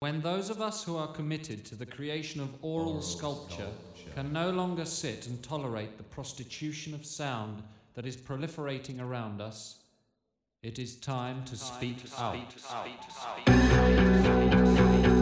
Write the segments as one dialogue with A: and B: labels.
A: When those of us who are committed to the creation of aural, sculpture, can no longer sit and tolerate the prostitution of sound that is proliferating around us, it is time to speak out.
B: She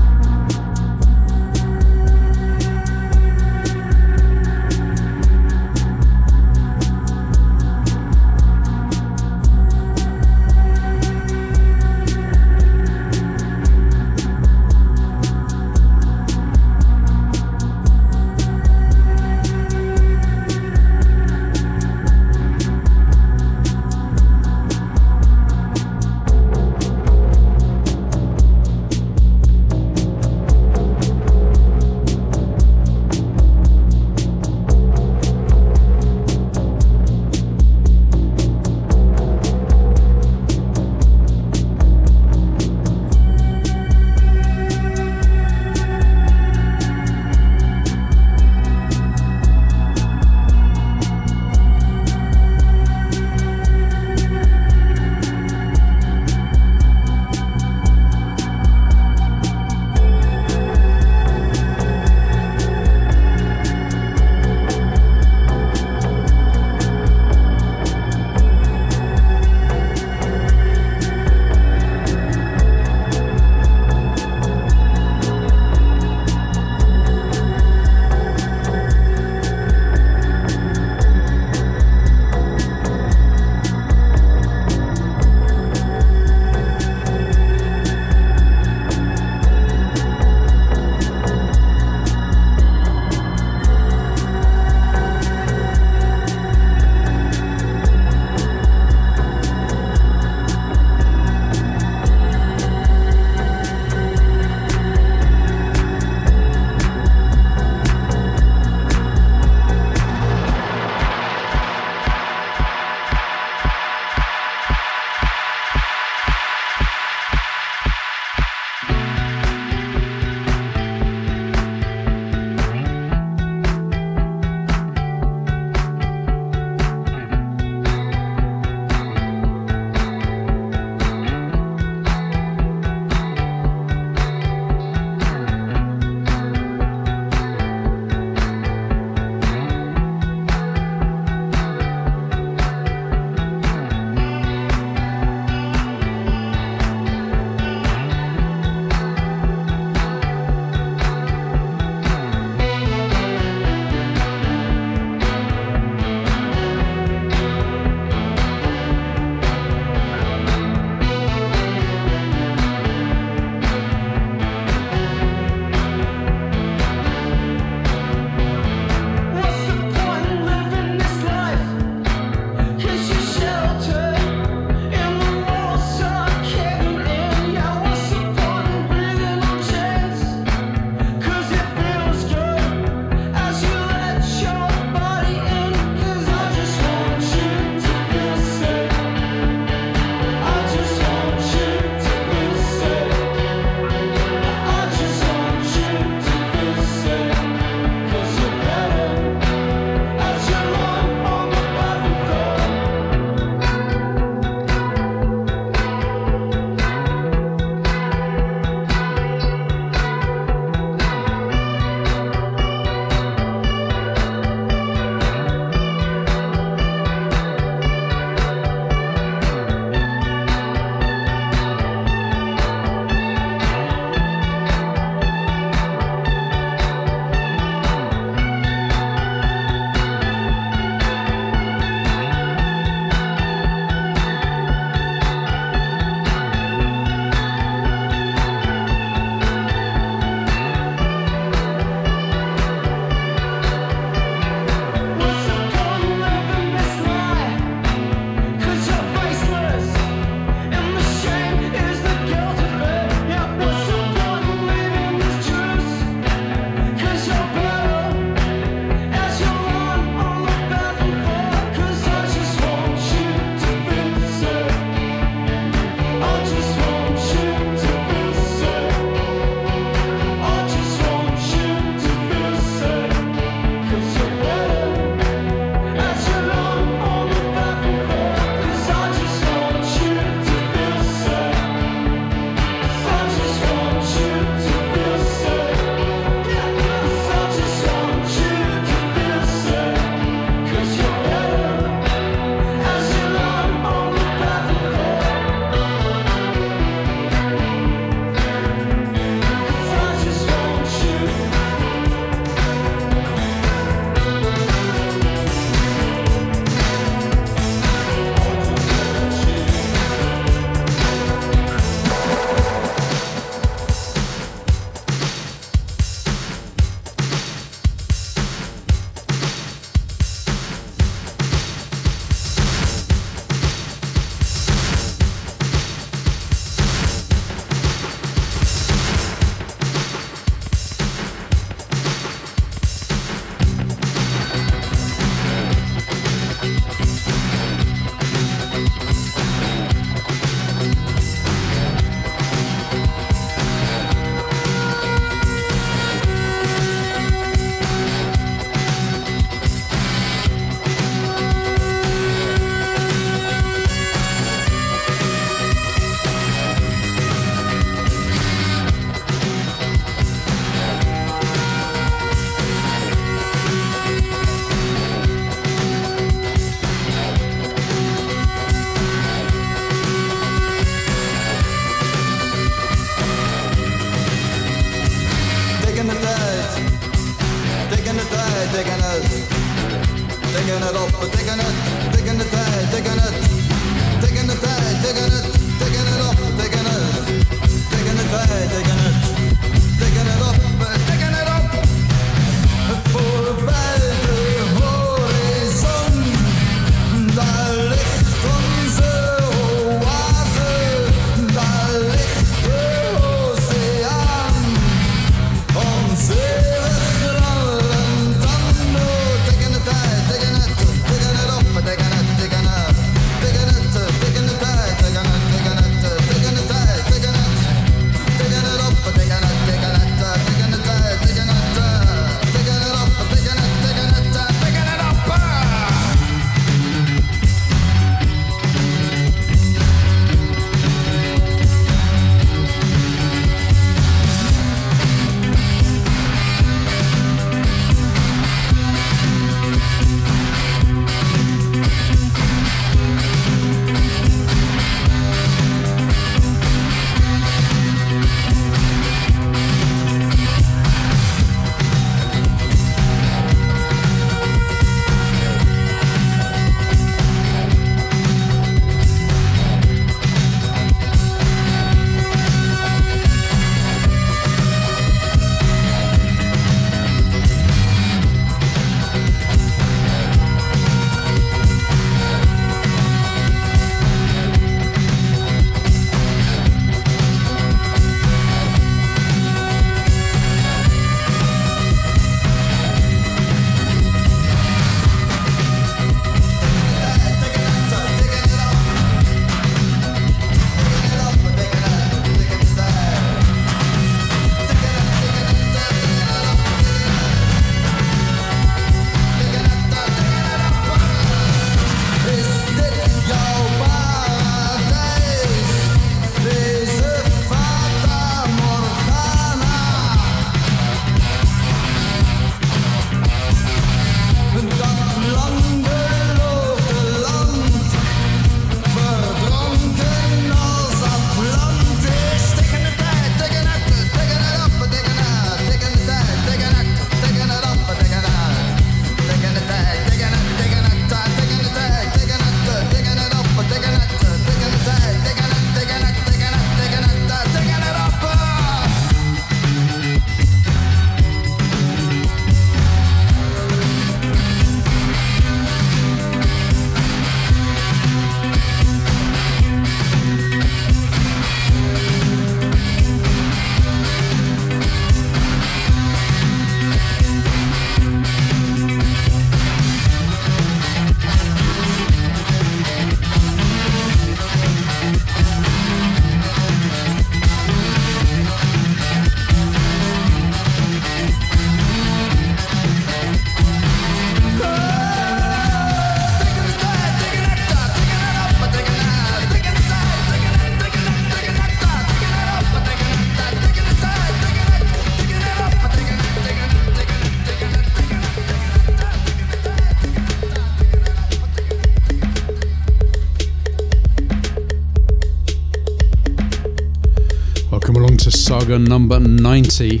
C: Number 90.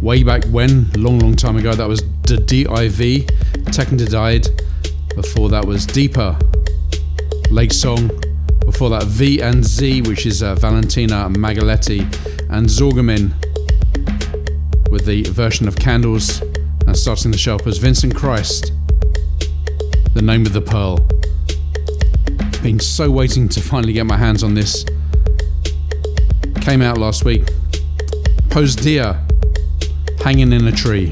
C: Way back when, long, long time ago, that was the DIV, Tekkenda Died. Before that was Deeper, Lake Song. Before that, V and Z, which is uh, Valentina Magaletti and Zongamin with the version of Candles. And starting the show up was Vincent Christ, The Name of the Pearl. Been so waiting to finally get my hands on this came out last week. Pose Deer, hanging in a tree.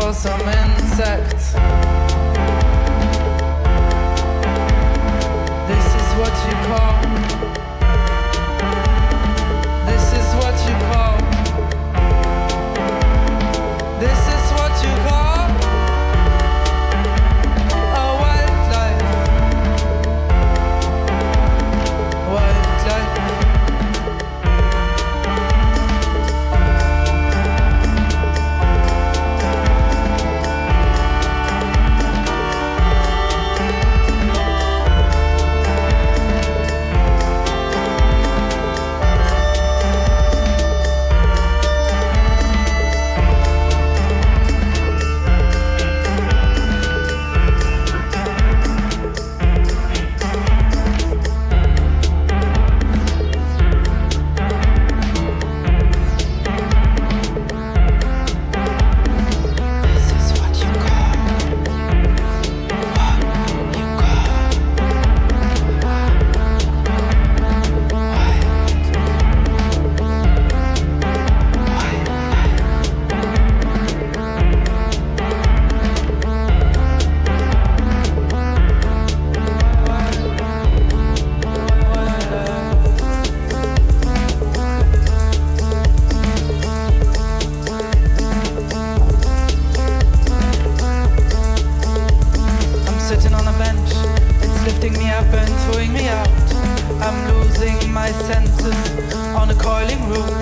D: For some insects.
E: Rolling Road.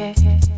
E: Ever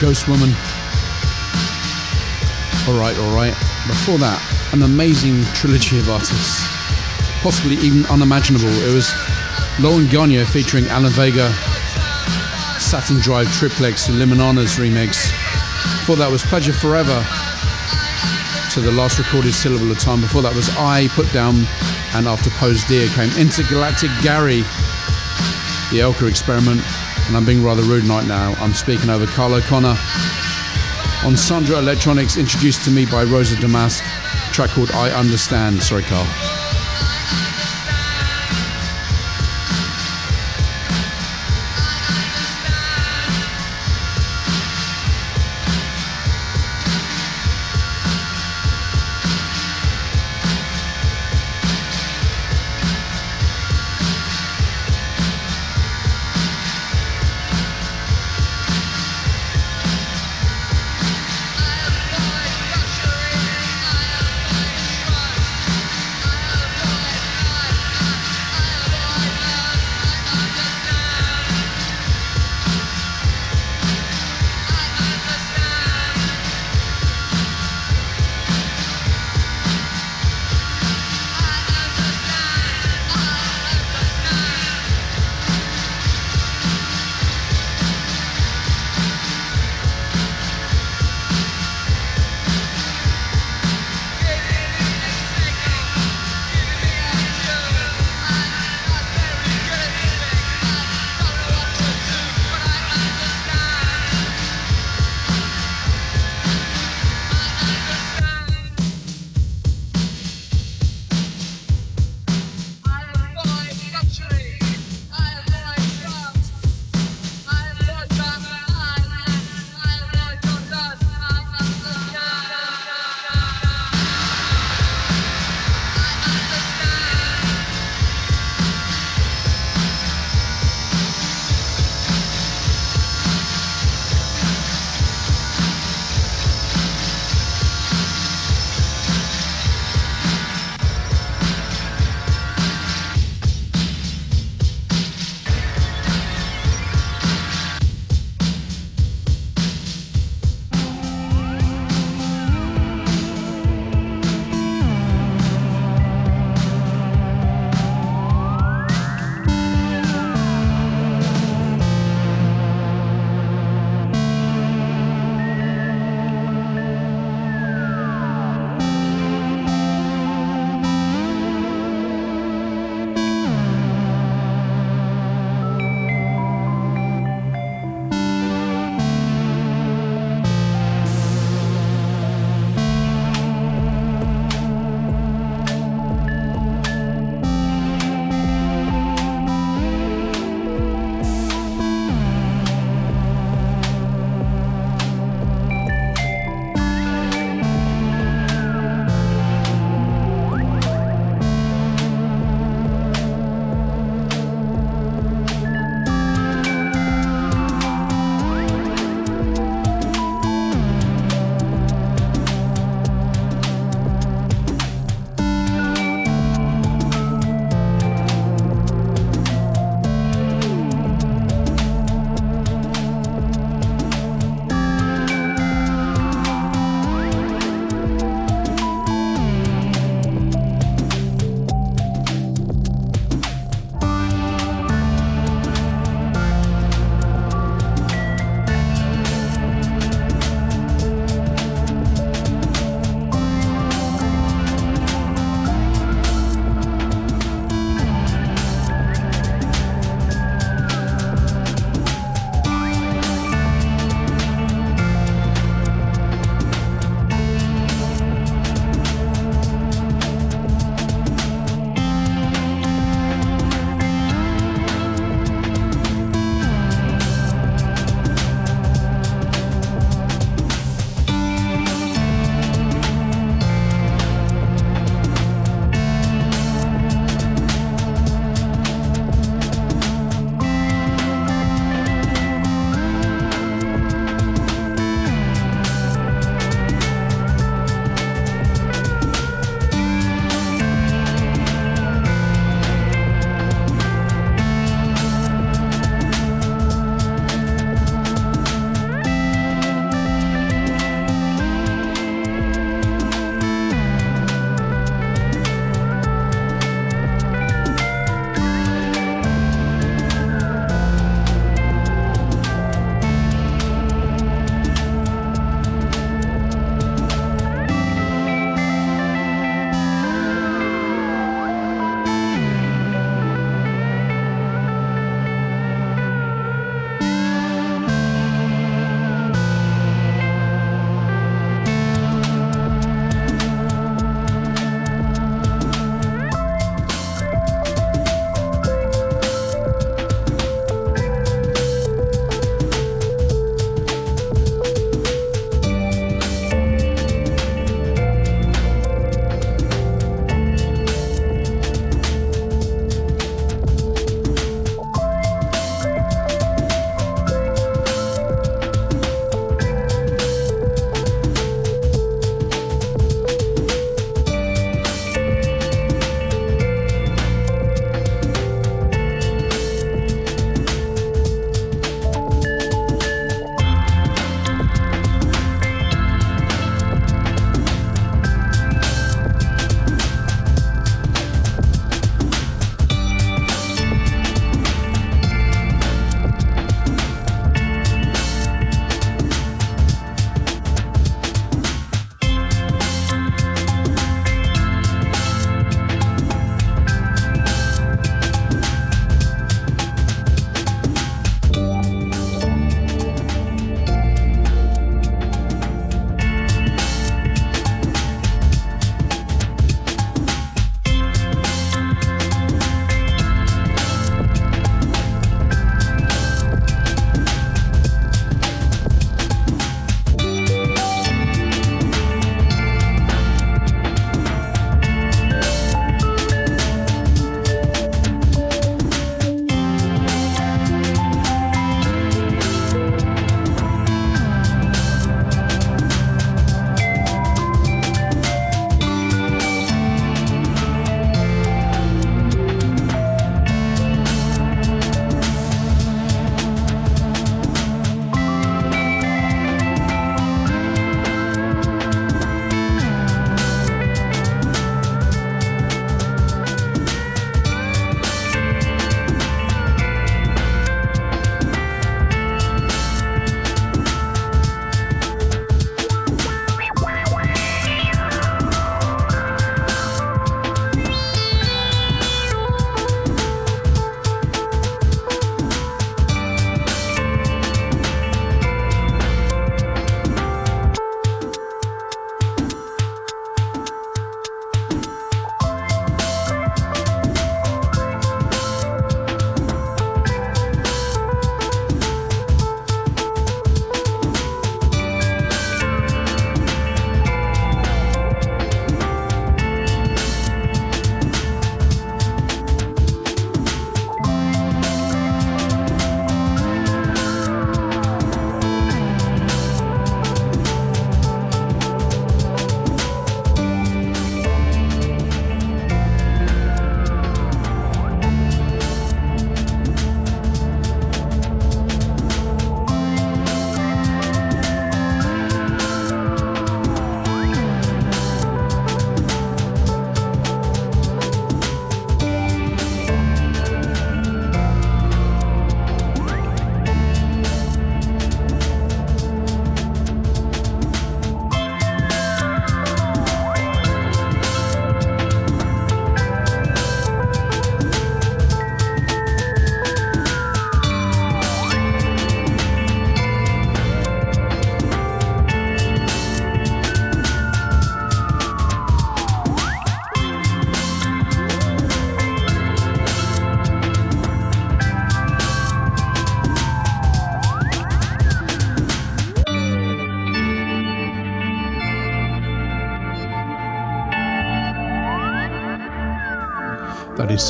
C: Ghost Woman. Alright, alright. Before that, an amazing trilogy of artists. Possibly even unimaginable. It was Lauren Gagne featuring Alan Vega, Saturn Drive Triplex, and Limonana's remix. Before that was Pleasure Forever to the last recorded syllable of time. Before that was I, Put Down, and after Pose Deer came Intergalactic Gary, the Elka Experiment, and I'm being rather rude right now. I'm speaking over Carl O'Connor on Sandra Electronics, introduced to me by Rosa Damask, track called I Understand. Sorry, Carl.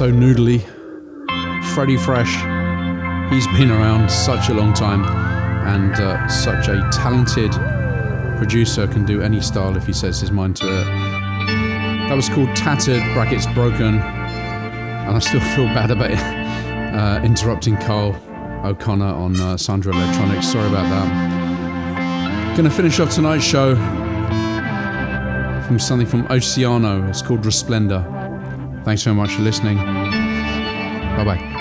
C: So noodly. Freddie Fresh, he's been around such a long time and uh, such a talented producer, can do any style if he sets his mind to it. That was called Tattered, brackets broken, and I still feel bad about it. Uh, interrupting Carl O'Connor on uh, Sandra Electronics. Sorry about that. Gonna finish off tonight's show from something from Oceano. It's called Resplendor. Thanks so much for listening. Bye bye.